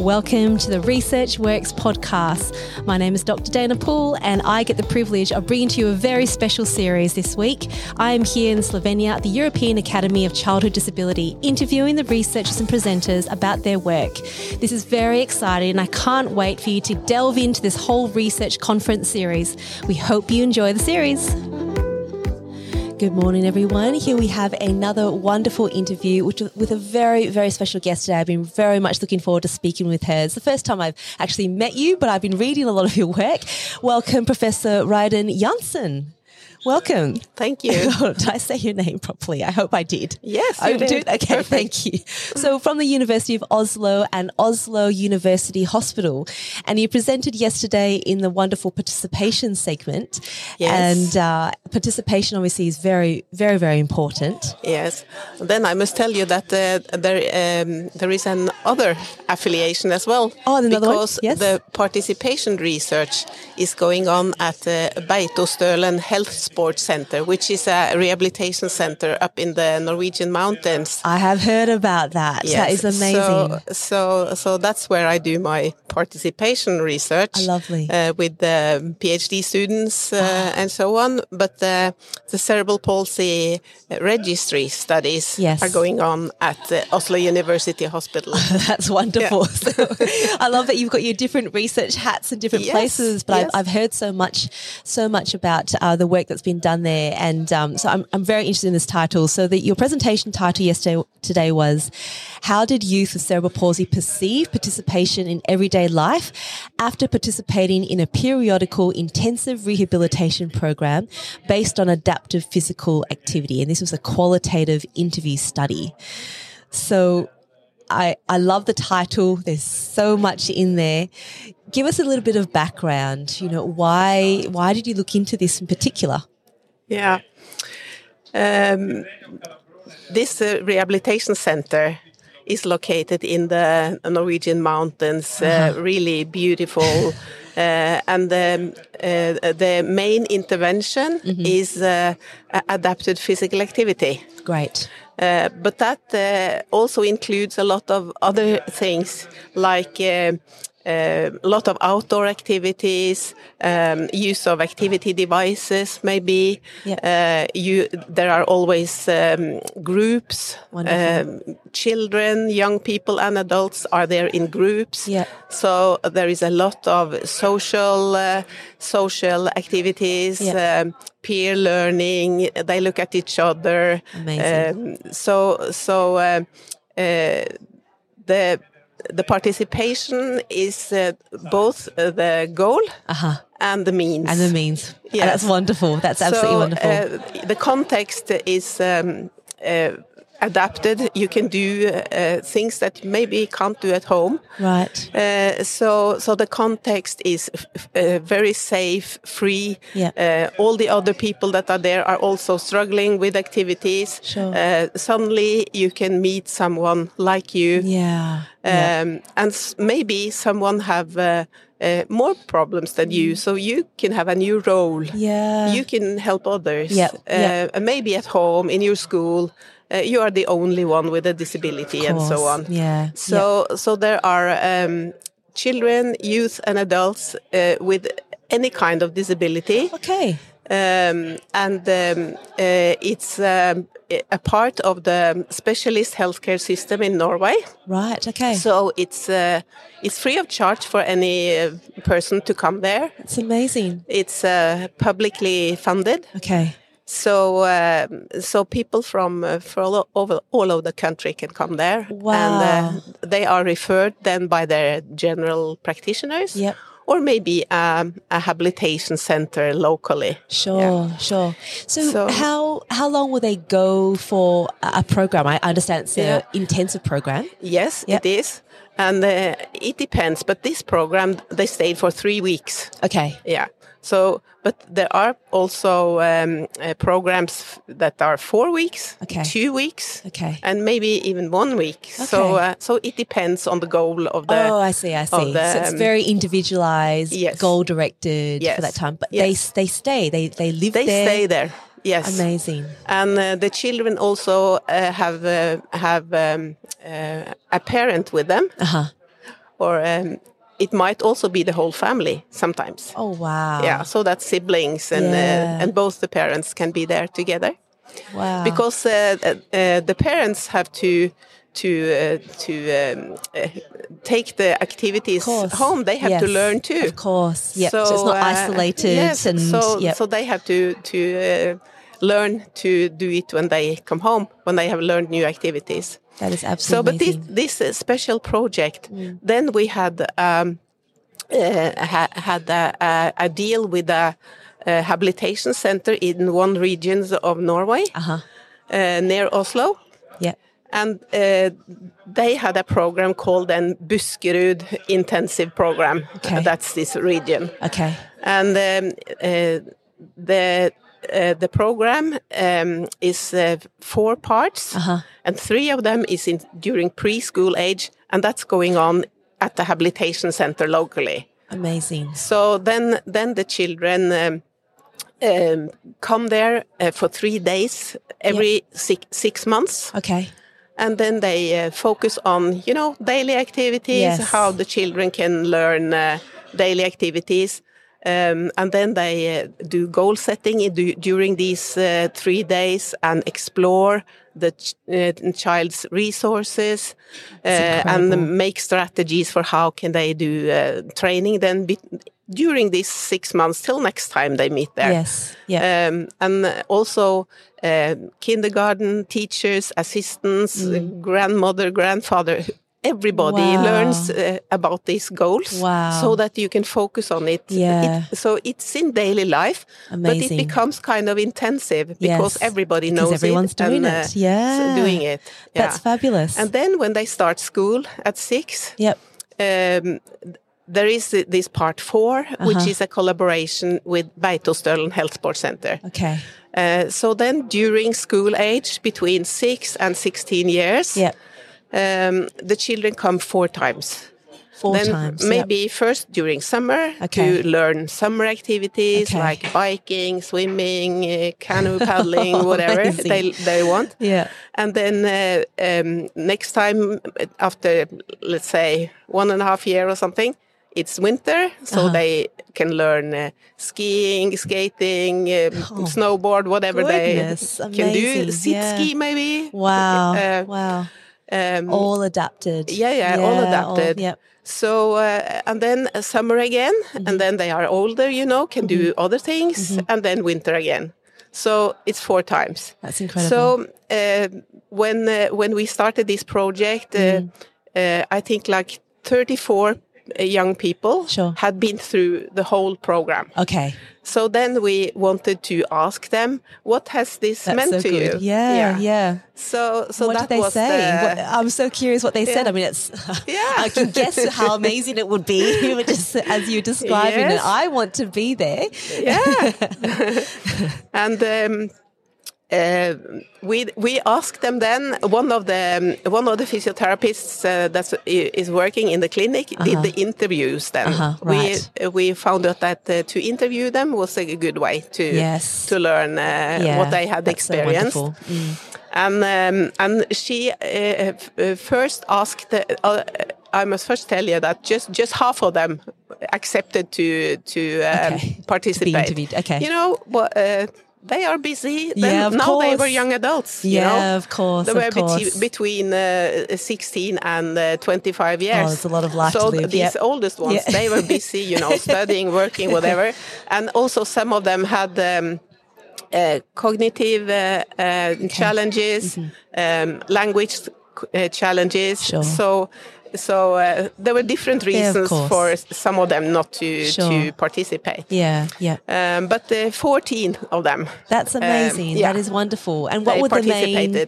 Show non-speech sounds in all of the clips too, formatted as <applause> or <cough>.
Welcome to the Research Works podcast. My name is Dr. Dana Poole, and I get the privilege of bringing to you a very special series this week. I am here in Slovenia at the European Academy of Childhood Disability, interviewing the researchers and presenters about their work. This is very exciting, and I can't wait for you to delve into this whole research conference series. We hope you enjoy the series. Good morning, everyone. Here we have another wonderful interview which, with a very, very special guest today. I've been very much looking forward to speaking with her. It's the first time I've actually met you, but I've been reading a lot of your work. Welcome, Professor Reidun Jahnsen. Welcome. Thank you. <laughs> did I say your name properly? I hope I did. Yes, I did. did. Okay, Perfect. thank you. So, from the University of Oslo and Oslo University Hospital, and you presented yesterday in the wonderful participation segment. Yes. And uh, participation, obviously, is very, very, very important. Yes. Then I must tell you that uh, there um, there is an other affiliation as well. Oh, another one? because Yes. the participation research is going on at uh, Beitostølen Health Sports Center, which is a rehabilitation center up in the Norwegian mountains. I have heard about that. That is amazing. So, so, so that's where I do my participation research. Ah, lovely. Uh, with the PhD students uh, and so on. But uh, the cerebral palsy registry studies Yes. are going on at the Oslo University Hospital. <laughs> That's wonderful. So, I love that you've got your different research hats in different Yes, places. But yes. I've, I've heard so much, so much about uh, the work that's been done there, and um, so I'm, I'm very interested in this title. So that your presentation title yesterday today was, "How did youth with cerebral palsy perceive participation in everyday life after participating in a periodical intensive rehabilitation program based on adaptive physical activity?" And this was a qualitative interview study. So I, I love the title. There's so much in there. Give us a little bit of background. You know, why why did you look into this in particular? Yeah. Um, this uh, rehabilitation center is located in the Norwegian mountains, uh, really beautiful. Uh, and um, uh, the main intervention is uh, adapted physical activity. Great. Uh, but that uh, also includes a lot of other things like uh, a lot of outdoor activities, um, use of activity devices, maybe. Uh, you, there are always um, groups. Um, children, young people, and adults are there in groups. Yeah. So there is a lot of social uh, social activities, Yeah. um, peer learning. They look at each other. Amazing. Um, so so uh, uh, the the participation is uh, both uh, the goal Uh-huh. and the means. And the means. And that's wonderful. That's absolutely so, wonderful. Uh, the context is um, uh, adapted. You can do uh, things that maybe you can't do at home. right. Uh, so, so the context is uh, very safe, free. Yeah. Uh, all the other people that are there are also struggling with activities. Sure. Uh, suddenly, you can meet someone like you, Yeah. yeah. um, and s- maybe someone have uh, uh, more problems than you, so you can have a new role. Yeah. You can help others. Yep. Uh, maybe at home, in your school, you are the only one with a disability, and so on. Yeah. So, so there are um, children, youth, and adults uh, with any kind of disability, Okay. um, and um, uh, it's um, a part of the specialist healthcare system in Norway. Right. Okay. So it's uh, it's free of charge for any uh, person to come there. It's amazing. It's uh, publicly funded. Okay. So, um, so people from uh, all over all over the country can come there, Wow. and uh, they are referred then by their general practitioners, Yep. or maybe um, a habilitation center locally. Sure, sure. So, So- how how long will they go for a a program? I understand it's Yeah. an intensive program. Yes, Yep. it is, and uh, it depends. But this program they stayed for three weeks. Okay. Yeah. So, but there are also um, uh, programs that are four weeks, Okay. two weeks, Okay. and maybe even one week. So, Okay. uh, so it depends on the goal of the. oh, I see. I see. the, so it's um, very individualized, yes. goal directed for that time. But Yes. they they stay. They they live they there. stay there. Yes. Amazing. And uh, the children also uh, have uh, have um, uh, a parent with them, Uh huh. or um, it might also be the whole family sometimes. Oh wow. Yeah, so that siblings and Yeah. uh, and both the parents can be there together Wow. because uh, uh, uh, the parents have to to uh, to um, uh, take the activities home. They have to learn too. Of course. Yep. So, it's not uh, isolated yes, and so yep. so they have to to uh, learn to do it when they come home when they have learned new activities. That is absolutely So, but this amazing. this uh, special project, Mm. then we had um, uh, ha had a, a, a deal with a, a habilitation center in one region of Norway, Uh-huh. uh, near Oslo, Yep. and uh, they had a program called an Buskerud Intensive Program. Okay. That's this region, Okay. and um, uh, the. Uh, the program um, is uh, four parts, Uh-huh. and three of them is in during preschool age, and that's going on at the habilitation center locally. Amazing. So then, then the children um, um, come there uh, for three days every six, six months, Okay. and then they uh, focus on you know daily activities, Yes. how the children can learn uh, daily activities. Um, and then they uh, do goal setting in- du- during these uh, three days and explore the ch- uh, child's resources uh, and make strategies for how can they do uh, training then during these six months till next time they meet there. Yes. Yeah. Um, and also uh, kindergarten teachers, assistants, uh, grandmother, grandfather, everybody. Wow. learns uh, about these goals Wow. so that you can focus on it. Yeah. It- So it's in daily life, Amazing. but it becomes kind of intensive because Yes, everybody because knows everyone's it. doing and, it. Yeah. doing it. Yeah. That's fabulous. And then when they start school at six, yep. um, there is this part 4 which Uh-huh. is a collaboration with Beitostølen Health Sports Center. Okay. Uh, so then, during school age, between six and 16 years, Yep. Um, the children come four times. Four then times. yep. maybe first during summer Okay. to learn summer activities Okay. like biking, swimming, uh, canoe paddling, <laughs> whatever they, they want. Yeah. And then uh, um, next time, after let's say one and a half year or something, it's winter, so Uh-huh. they can learn uh, skiing, skating, um, Oh, snowboard, whatever goodness, they can do. Sit yeah. ski, maybe. Wow. Uh, wow. Um, All adapted. yeah, yeah, all adapted. yep. so uh, and then summer again, Mm-hmm. and then they are older, you know, can do other things, and then winter again. So it's four times. That's incredible. So uh, when uh, when we started this project, uh, Mm. uh, I think like 34 uh, young people Sure. had been through the whole program. okay. So then we wanted to ask them, what has this That's meant so to good. you? Yeah, yeah. So so what that did they was say? the- What, I'm so curious what they said. I mean, it's <laughs> Yeah. I can guess how <laughs> amazing it would be <laughs> just as you're describing Yes. it. I want to be there. yeah. and um, uh, we we asked them then. One of the um, one of the physiotherapists uh, that is working in the clinic did the interviews. Then Uh-huh, right. we we found out that uh, to interview them was a good way to Yes. to learn uh, Yeah, what they had that's so experienced. Mm. And um, and she uh, uh, first asked. Uh, I must first tell you that just just half of them accepted to to um, Okay, to be participate. interviewed, okay. You know what? They are busy. Then Yeah, of now they were young adults. you Yeah, know? of course, They of were beti- course. between uh, 16 and uh, 25 years. there's a lot of life so these yep. oldest ones, Yeah. they were busy, you know, <laughs> studying, working, whatever. And also some of them had um, uh, cognitive uh, uh, challenges, um, language uh, challenges. Sure. So. So uh, there were different reasons course. for some of them not to Sure. to participate. Yeah, yeah. Um, but uh, 14 of them That's amazing. Um, yeah. That is wonderful. And what They were the main?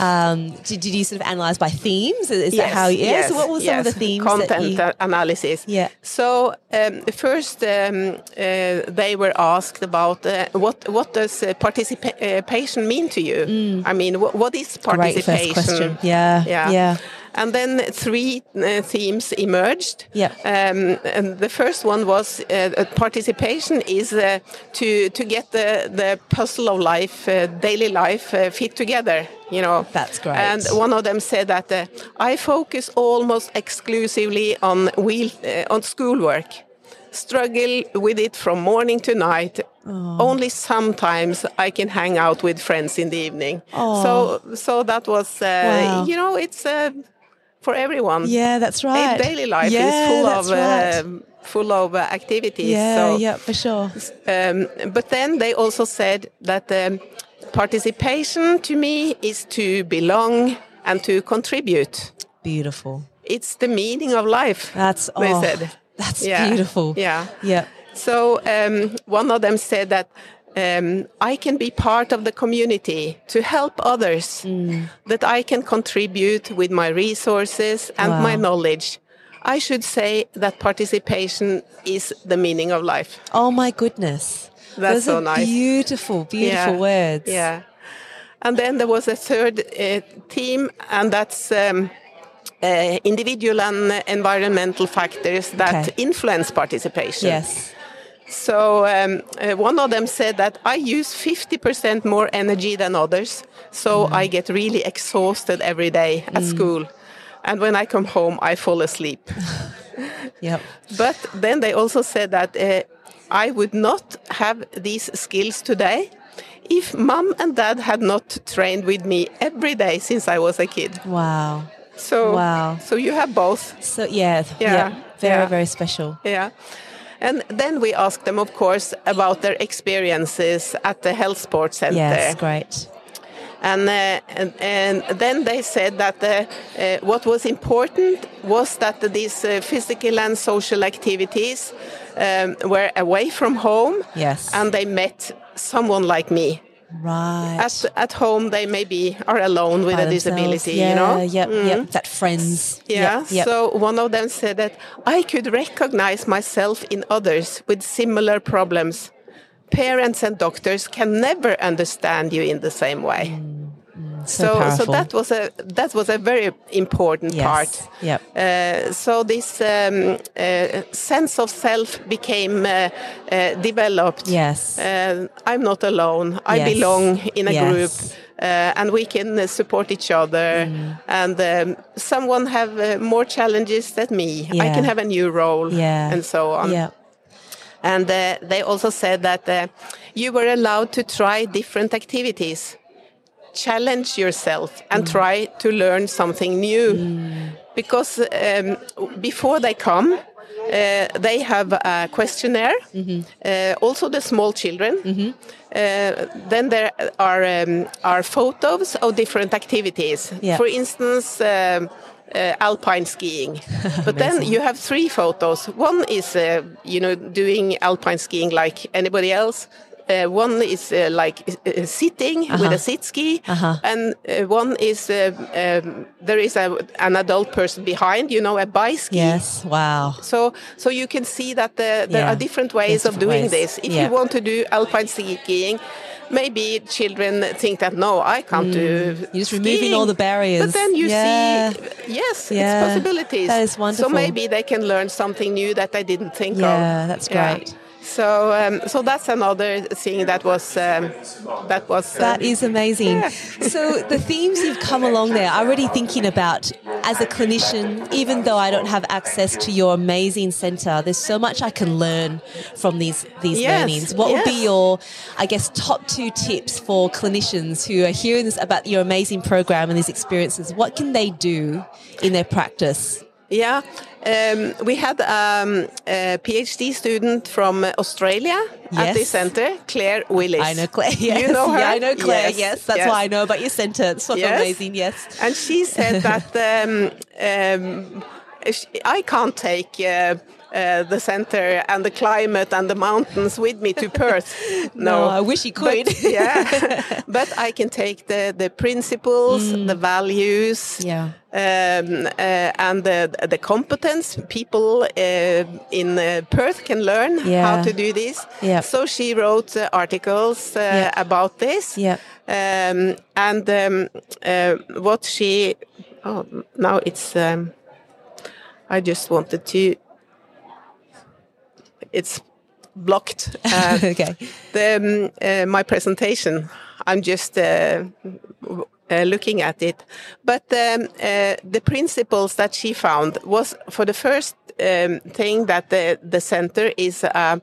Um, did, did you sort of analyze by themes? Is that how? Yeah. yes, so what were some of the themes Content that you? analysis. Yeah. So um, first, um, uh, they were asked about uh, what what does uh, participation mean to you? I mean, what, what is Mm. Great participation? first question. Yeah, Yeah. yeah. And then three uh, themes emerged. Yeah. Um, and the first one was uh, participation is uh, to to get the the puzzle of life, uh, daily life, uh, fit together. You know. That's great. And one of them said that uh, I focus almost exclusively on wheel uh, on schoolwork. Struggle with it from morning to night. Only sometimes I can hang out with friends in the evening. Oh. So, so that was, uh, Wow. you know, it's uh, for everyone. Yeah, that's right. A daily life yeah, is full of right. um, full of uh, activities. yeah, so, yeah, for sure. um, but then they also said that um, participation to me is to belong and to contribute. Beautiful. It's the meaning of life. That's they oh, said. That's Yeah, beautiful. yeah. Yeah. So um, one of them said that um, I can be part of the community to help others, Mm. that I can contribute with my resources and my knowledge. I should say that participation is the meaning of life. Oh my goodness. That's Those so nice. Beautiful, beautiful words. Yeah. And then there was a third uh, theme, and that's um, uh, individual and environmental factors that Okay. influence participation. Yes. So um, uh, one of them said that I use 50% more energy than others, so Mm. I get really exhausted every day at school. And when I come home, I fall asleep. <laughs> Yep. But then they also said that uh, I would not have these skills today if mom and dad had not trained with me every day since I was a kid. Wow. So, Wow. so you have both. So yeah, yeah, Yeah, very yeah. very special. Yeah. And then we asked them, of course, about their experiences at the health sports center. Yes, great. And, uh, and, and then they said that uh, uh, what was important was that these uh, physical and social activities um, were away from home Yes. and they met someone like me. Right. At, at home, they maybe are alone with By a disability, yeah, you know? Yep, Mm. yep. That friends. Yeah, Yep, yep. so one of them said that I could recognize myself in others with similar problems. Parents and doctors can never understand you in the same way. So, So, so that was a that was a very important yes. part. Yep. Uh, so this um, uh, sense of self became uh, uh, developed. Yes. Uh, I'm not alone. I Yes. belong in a Yes. group. Uh, and we can uh, support each other. Mm. And um, someone have uh, more challenges than me. Yeah. I can have a new role, yeah. and so on. Yeah. And uh, they also said that uh, you were allowed to try different activities, challenge yourself, and try to learn something new. Because um, before they come, uh, they have a questionnaire, uh, also the small children. Uh, then there are um, are photos of different activities. Yeah. For instance, um, uh, alpine skiing. <laughs> But then you have three photos. One is uh, you know doing alpine skiing like anybody else. Uh, one is uh, like uh, sitting with Uh-huh. a sit ski, Uh-huh. and uh, one is uh, um, there is a, an adult person behind, you know, a bike ski. Yes. Wow. So, so you can see that the, there Yeah. are different ways There's of doing ways. this. If Yeah. you want to do alpine skiing, maybe children think that no, I can't do. Mm. You're just removing all the barriers. But then you Yeah. see, yes, Yeah. it's possibilities. That is wonderful. So maybe they can learn something new that they didn't think of. Yeah, that's Yeah. great. So, um, so that's another thing that was um, that was. That um, is amazing. Yeah. so the themes you've come along there, I'm already thinking about as a clinician, even though I don't have access to your amazing centre, there's so much I can learn from these these Yes, learnings. What would be your, I guess, top two tips for clinicians who are hearing this about your amazing program and these experiences? What can they do in their practice? Yeah, um, we had um, a PhD student from Australia at Yes. the center, Claire Willis. I know Claire. Yes. You know her? Yeah, I know Claire. Yes, Yes, that's yes. why I know about your centre. It's amazing. Yes. And she said that um, um, I can't take. Uh, uh, the center and the climate and the mountains with me to Perth. <laughs> No, I wish he could. But, yeah, <laughs> but I can take the the principles, the values, Mm. Yeah. um, uh, and the the competence people uh, in uh, Perth can learn Yeah. how to do this. Yeah. So she wrote uh, articles uh, Yeah. about this. Yeah. Um, and um, uh, what she Oh, now it's. Um, I just wanted to. It's blocked. <laughs> Uh, okay. The, um, uh, my presentation. I'm just uh, uh, looking at it, but um, uh, the principles that she found was for the first um, thing that the the center is a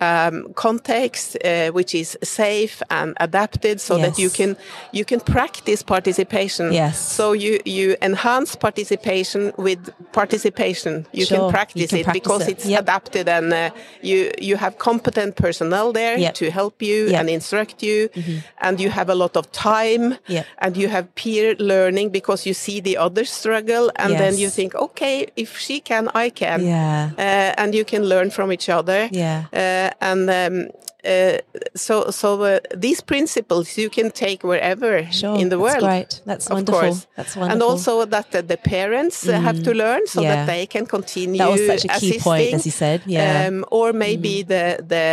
um, context uh, which is safe and adapted, so Yes. that you can you can practice participation. Yes. So you you enhance participation with participation. You Sure, can you practice can it practice because it. it's Yep. adapted and uh, you you have competent personnel there Yep. to help you Yep. Mm-hmm. and instruct you, and you have a lot of time, and you have peer learning because you see the other struggle, and then you think, okay, if she can, I can, Yeah. uh, and you can learn from each other, Yeah. uh, and. Um, uh, so, so uh, these principles you can take wherever Sure. in the That's world. great. That's of wonderful. course. That's wonderful. And also that uh, the parents have to learn so Yeah. that they can continue That was such a key assisting. point, as you said. Yeah. Um, or maybe the the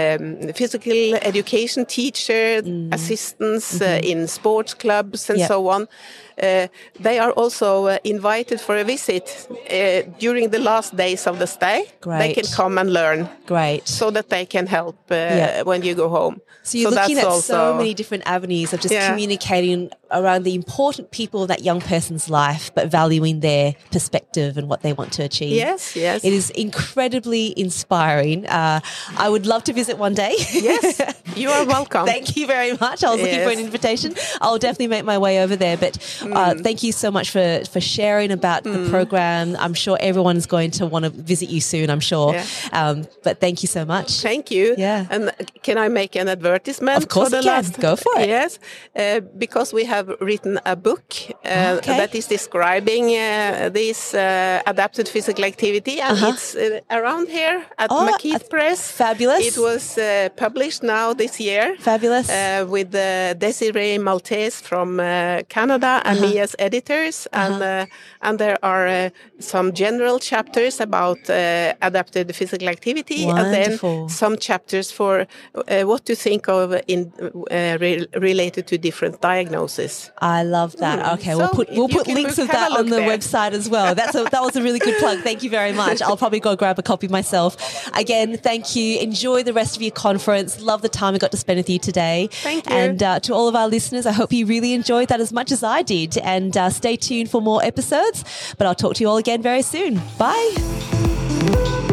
um, physical education teacher assistants uh, in sports clubs and Yep. so on. Uh, they are also uh, invited for a visit uh, during the last days of the stay. Great. They can come and learn Great. so that they can help uh, Yeah. when you go home. So you're looking that's at also, so many different avenues of just Yeah. communicating around the important people of that young person's life, but valuing their perspective and what they want to achieve. Yes, yes. It is incredibly inspiring. Uh, I would love to visit one day. Yes, <laughs> you are welcome. Thank you very much. I was looking for an invitation. I'll definitely make my way over there. But uh, Mm. thank you so much for, for sharing about the program. I'm sure everyone's going to want to visit you soon, I'm sure. Yeah. Um, but thank you so much. Thank you. Yeah. And can I make an advertisement? Of course for the you can. last? Go for it. Yes, uh, because we have written a book uh, Okay. that is describing uh, this uh, adapted physical activity, and it's uh, around here at Uh-huh. Oh, Mac Keith Press. fabulous. It was uh, published now this year. Fabulous. Uh, with uh, Desiree Maltais from uh, Canada and Uh-huh. me as editors, and uh, and there are uh, some general chapters about uh, adapted physical activity, and then some chapters for uh, what to think of in uh, re- related to different diagnoses. I love that. Okay, we'll put we'll put links of that on the there. website as well. That's a, that was a really good plug. Thank you very much. I'll probably go grab a copy myself. Again, thank you. Enjoy the rest of your conference. Love the time I got to spend with you today. Thank you. And uh, to all of our listeners, I hope you really enjoyed that as much as I did. And uh, stay tuned for more episodes. But I'll talk to you all again very soon. Bye.